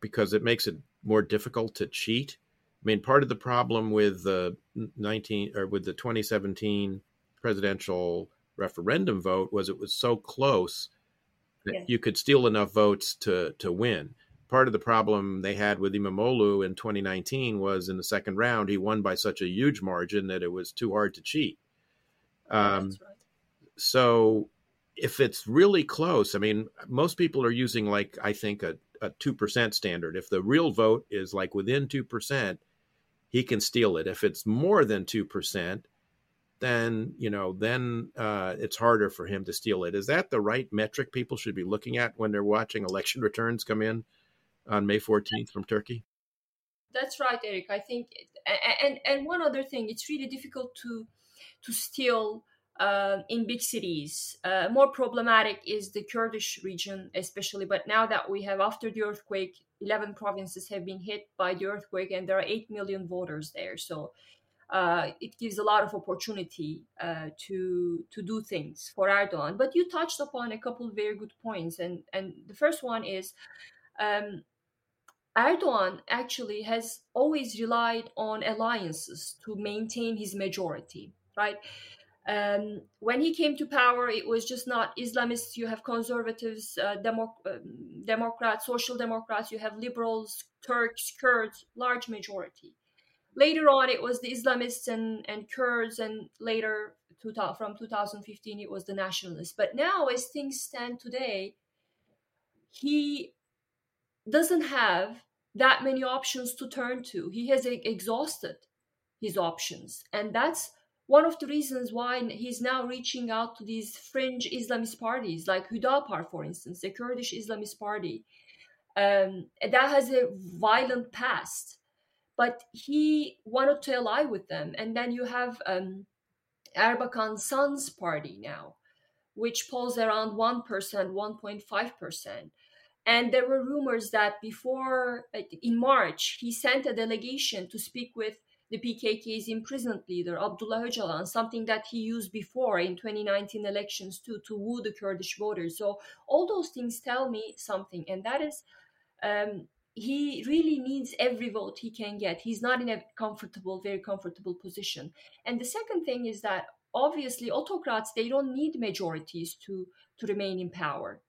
because it makes it more difficult to cheat. I mean, part of the problem with the 19 or with the 2017 presidential referendum vote was it was so close that yeah. you could steal enough votes to to win. Part of the problem they had with Imamoglu in 2019 was in the second round he won by such a huge margin that it was too hard to cheat. Um, right. So if it's really close, I mean, most people are using like I think a a two percent standard. If the real vote is like within two percent, he can steal it. If it's more than two percent, then you know then uh, it's harder for him to steal it. Is that the right metric people should be looking at when they're watching election returns come in on May 14th from Turkey? That's right, Eric. I think, and and one other thing, it's really difficult to to steal uh, in big cities. Uh, more problematic is the Kurdish region, especially. But now that we have, after the earthquake, 11 provinces have been hit by the earthquake, and there are 8 million voters there. So uh, it gives a lot of opportunity uh, to to do things for Erdogan. But you touched upon a couple of very good points, and and the first one is. Um, Erdogan actually has always relied on alliances to maintain his majority, right? Um, when he came to power, it was just not Islamists. You have conservatives, uh, Demo- um, Democrats, social democrats. You have liberals, Turks, Kurds, large majority. Later on, it was the Islamists and, and Kurds, and later to, from 2015, it was the nationalists. But now, as things stand today, he doesn't have that many options to turn to. He has exhausted his options, and that's one of the reasons why he's now reaching out to these fringe Islamist parties, like Hüdapar, for instance, the Kurdish Islamist party, um, that has a violent past. But he wanted to ally with them. And then you have um, Erbakan's son's party now, which polls around 1%, 1.5%. And there were rumors that before, in March, he sent a delegation to speak with the PKK's imprisoned leader, Abdullah Öcalan, something that he used before in 2019 elections too, to woo the Kurdish voters. So all those things tell me something, and that is um, he really needs every vote he can get. He's not in a comfortable, very comfortable position. And the second thing is that obviously autocrats, they don't need majorities to, to remain in power.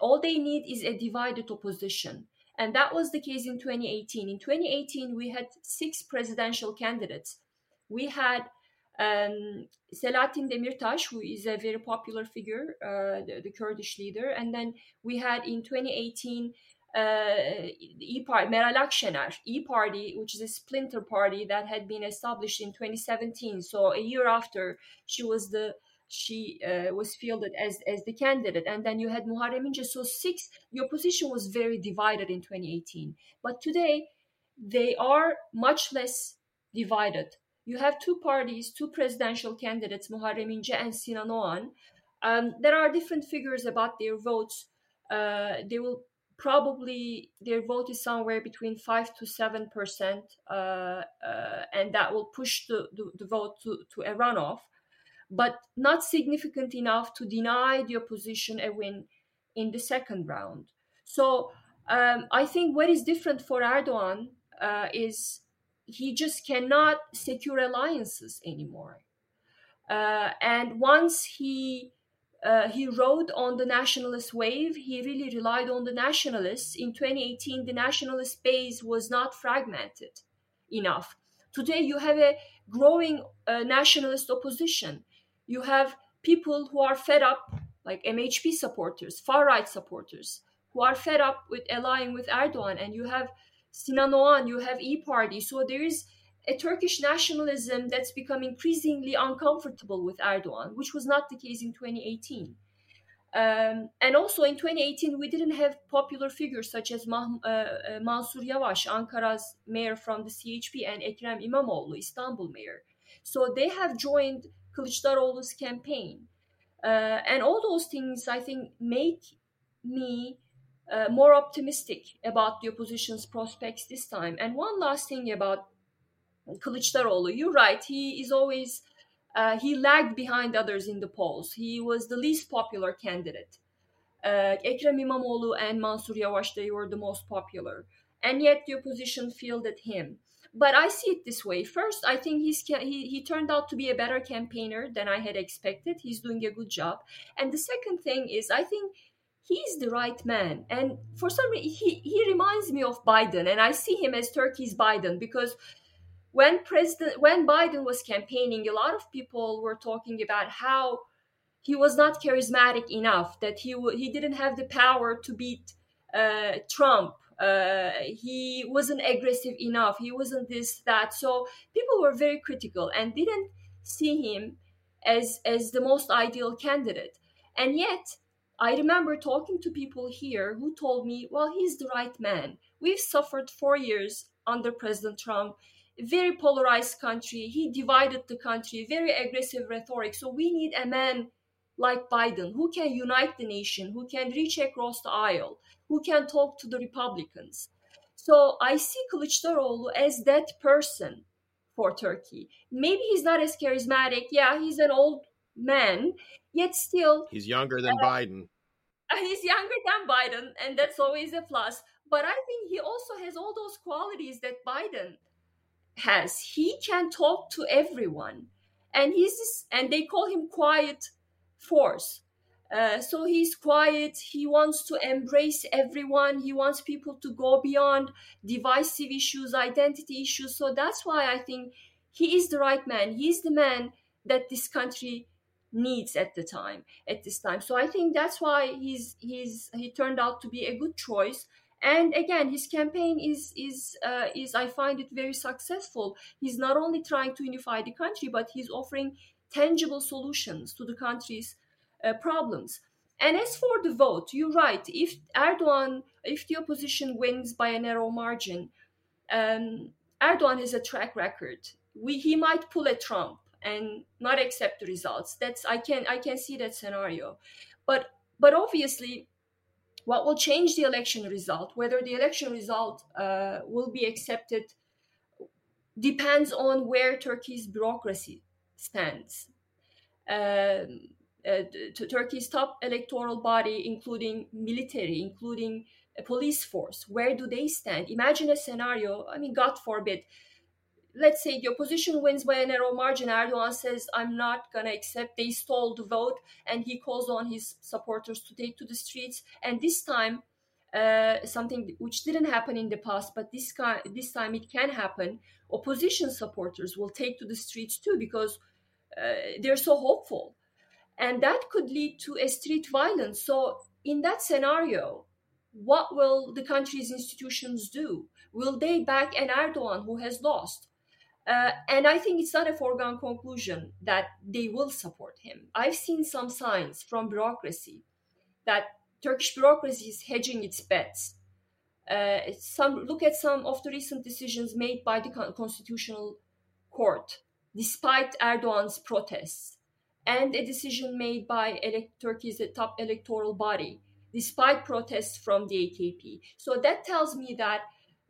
All they need is a divided opposition and that was the case in 2018. In 2018, we had six presidential candidates. We had um, Demirtas, who is a very popular figure, uh, the, the, Kurdish leader. And then we had in 2018 uh, İYİ Party, Meral Akşener, İYİ Party, which is a splinter party that had been established in 2017. So a year after she was the she uh, was fielded as as the candidate. And then you had Muharrem İnce so six the opposition was very divided in 2018 but today they are much less divided. You have two parties two presidential candidates Muharrem İnce and Sinan Oğan um, there are different figures about their votes. Uh, they will probably their vote is somewhere between 5 to 7 percent uh, uh, and that will push the, the, the vote to, to a runoff but not significant enough to deny the opposition a win in the second round. So um, I think what is different for Erdogan uh, is he just cannot secure alliances anymore. Uh, and once he uh, he rode on the nationalist wave. He really relied on the nationalists. In 2018, the nationalist base was not fragmented enough. Today, you have a growing uh, nationalist opposition you have people who are fed up, like MHP supporters, far right supporters, who are fed up with allying with Erdogan, and you have Sinan you have E Party. So there is a Turkish nationalism that's become increasingly uncomfortable with Erdogan, which was not the case in 2018. Um, and also in 2018, we didn't have popular figures such as Mah- uh, uh, Mansur Yavaş, Ankara's mayor from the CHP, and Ekrem İmamoğlu, Istanbul mayor. So they have joined Kılıçdaroğlu's campaign. Uh, and all those things, I think, make me uh, more optimistic about the opposition's prospects this time. And one last thing about Kılıçdaroğlu, you're right, he is always uh, he lagged behind others in the polls. He was the least popular candidate. Uh, Ekrem İmamoğlu and Mansur Yavaş, they were the most popular. And yet the opposition fielded him. But I see it this way. First, I think he's he, he turned out to be a better campaigner than I had expected. He's doing a good job. And the second thing is, I think he's the right man. And for some reason, he, he reminds me of Biden. And I see him as Turkey's Biden because when president when biden was campaigning a lot of people were talking about how he was not charismatic enough that he w- he didn't have the power to beat uh, trump uh, he wasn't aggressive enough. He wasn't this that. So people were very critical and didn't see him as as the most ideal candidate. And yet i remember talking to people here who told me well he's the right man. We've suffered four years under president trump. Very polarized country. He divided the country, very aggressive rhetoric. So we need a man like Biden who can unite the nation, who can reach across the aisle, who can talk to the Republicans. So I see Kılıçdaroğlu as that person for Turkey. Maybe he's not as charismatic. Yeah, he's an old man, yet still he's younger than uh, Biden. He's younger than Biden, and that's always a plus. But I think he also has all those qualities that Biden has. He can talk to everyone, and he's this, and they call him quiet force. Uh, so he's quiet. He wants to embrace everyone. He wants people to go beyond divisive issues, identity issues. So that's why I think he is the right man. He's the man that this country needs at the time at this time so i think that's why he's he's he turned out to be a good choice and again his campaign is is uh, is i find it very successful he's not only trying to unify the country but he's offering tangible solutions to the country's uh, problems. And as for the vote you're right. If erdogan if the opposition wins by a narrow margin um, erdogan has a track record. We, he might pull a trump and not accept the results. That's i can i can see that scenario. But but obviously what will change the election result, whether the election result uh, will be accepted, depends on where Turkey's bureaucracy stands. Um, Turkey's top electoral body, including military, including a police force, where do they stand? Imagine a scenario, I mean, God forbid, let's say the opposition wins by a narrow margin, Erdogan says, I'm not going to accept, they stole the vote, and he calls on his supporters to take to the streets. And this time, uh, something which didn't happen in the past, but this, kind, this time it can happen, opposition supporters will take to the streets too because uh, they're so hopeful. And that could lead to a street violence. So, in that scenario, what will the country's institutions do? Will they back an Erdogan who has lost? Uh, and I think it's not a foregone conclusion that they will support him. I've seen some signs from bureaucracy that Turkish bureaucracy is hedging its bets. Uh, some look at some of the recent decisions made by the constitutional court, despite Erdogan's protests, and a decision made by Turkey's top electoral body, despite protests from the AKP. So that tells me that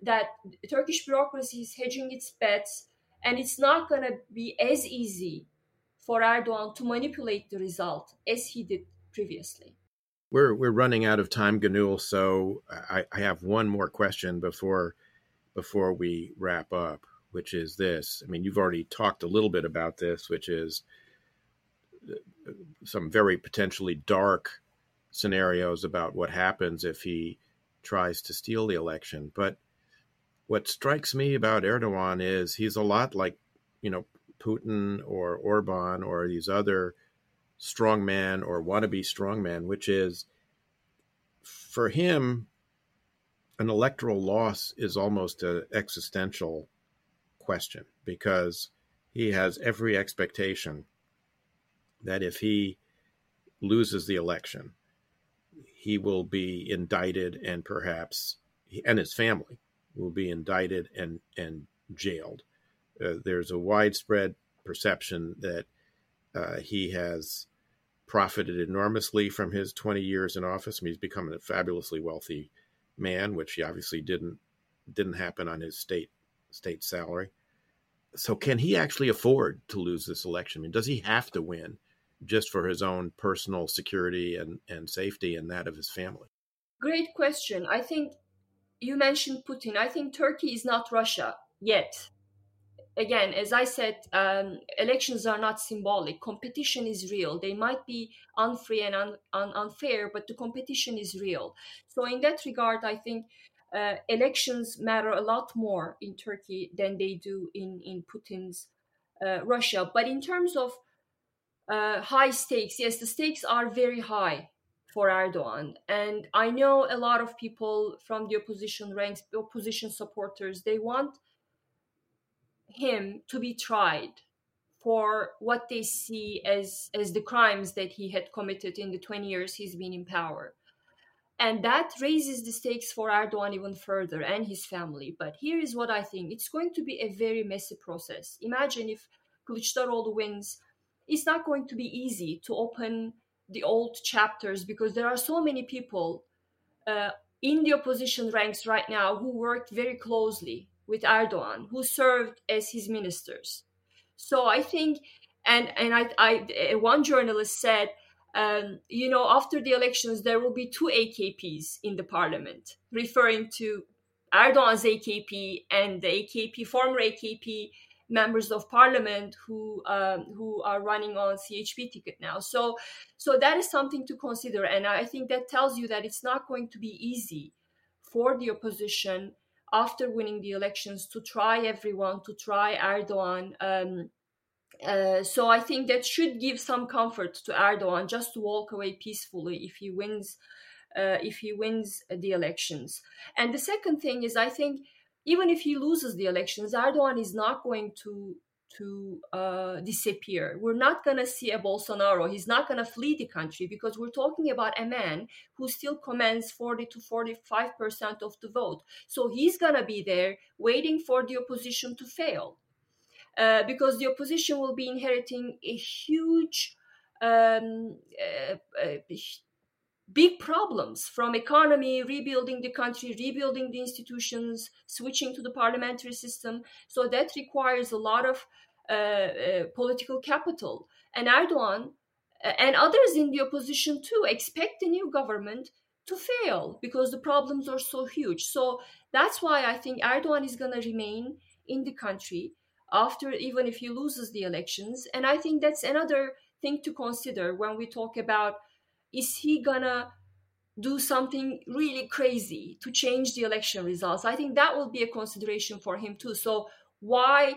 that Turkish bureaucracy is hedging its bets and it's not going to be as easy for Erdogan to manipulate the result as he did previously. We're we're running out of time, Gönül. So I, I have one more question before before we wrap up, which is this. I mean, you've already talked a little bit about this, which is some very potentially dark scenarios about what happens if he tries to steal the election. But what strikes me about Erdogan is he's a lot like, you know, Putin or Orban or these other strongman or wannabe strongman, which is for him, an electoral loss is almost an existential question because he has every expectation that if he loses the election, he will be indicted and perhaps, and his family will be indicted and, and jailed. Uh, there's a widespread perception that uh, he has profited enormously from his 20 years in office. I mean, he's become a fabulously wealthy man, which he obviously didn't didn't happen on his state state salary. so, can he actually afford to lose this election? I mean, does he have to win just for his own personal security and, and safety and that of his family? Great question. I think you mentioned Putin. I think Turkey is not Russia yet. Again, as I said, um, elections are not symbolic. Competition is real. They might be unfair and un- un- unfair, but the competition is real. So, in that regard, I think uh, elections matter a lot more in Turkey than they do in in Putin's uh, Russia. But in terms of uh, high stakes, yes, the stakes are very high for Erdogan. And I know a lot of people from the opposition ranks, opposition supporters, they want him to be tried for what they see as as the crimes that he had committed in the 20 years he's been in power. And that raises the stakes for Erdogan even further and his family. But here is what I think it's going to be a very messy process. Imagine if Kılıçdaroğlu wins, it's not going to be easy to open the old chapters because there are so many people uh, in the opposition ranks right now who worked very closely with Erdogan, who served as his ministers. So I think, and and I, I one journalist said, um, you know, after the elections there will be two AKPs in the parliament, referring to Erdogan's AKP and the AKP former AKP members of parliament who um, who are running on CHP ticket now. So so that is something to consider, and I think that tells you that it's not going to be easy for the opposition after winning the elections to try everyone to try Erdogan. Um, uh, so I think that should give some comfort to Erdogan just to walk away peacefully if he wins uh, if he wins the elections. And the second thing is I think even if he loses the elections, Erdogan is not going to to uh, disappear. We're not going to see a Bolsonaro. He's not going to flee the country because we're talking about a man who still commands 40 to 45 percent of the vote. So he's going to be there waiting for the opposition to fail. Uh, because the opposition will be inheriting a huge um, uh, uh big problems from economy rebuilding the country rebuilding the institutions switching to the parliamentary system. So that requires a lot of uh, uh, political capital. And erdogan uh, and others in the opposition too expect the new government to fail because the problems are so huge. So that's why i think erdogan is going to remain in the country after even if he loses the elections. And i think that's another thing to consider when we talk about is he gonna do something really crazy to change the election results? I think that will be a consideration for him too. So why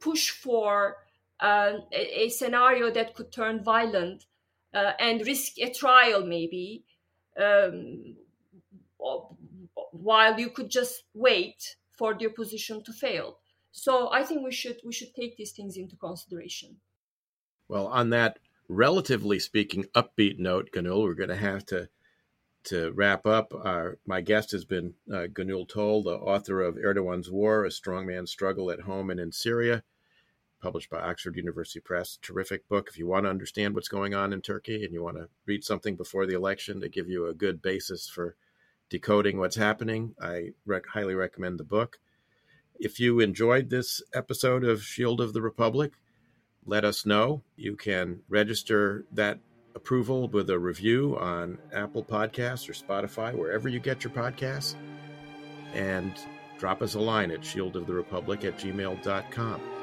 push for uh, a, a, scenario that could turn violent uh, and risk a trial maybe um, while you could just wait for the opposition to fail so i think we should we should take these things into consideration well on that relatively speaking, upbeat note, Gönül, we're going to have to to wrap up. Our, my guest has been uh, Gönül Tol, the author of Erdogan's War: A Strong Man's Struggle at Home and in Syria, published by Oxford University Press. Terrific book. If you want to understand what's going on in Turkey and you want to read something before the election to give you a good basis for decoding what's happening, I rec- highly recommend the book. If you enjoyed this episode of Shield of the Republic, let us know. You can register that approval with a review on Apple Podcasts or Spotify, wherever you get your podcasts, and drop us a line at shieldoftherepublic at gmail.com.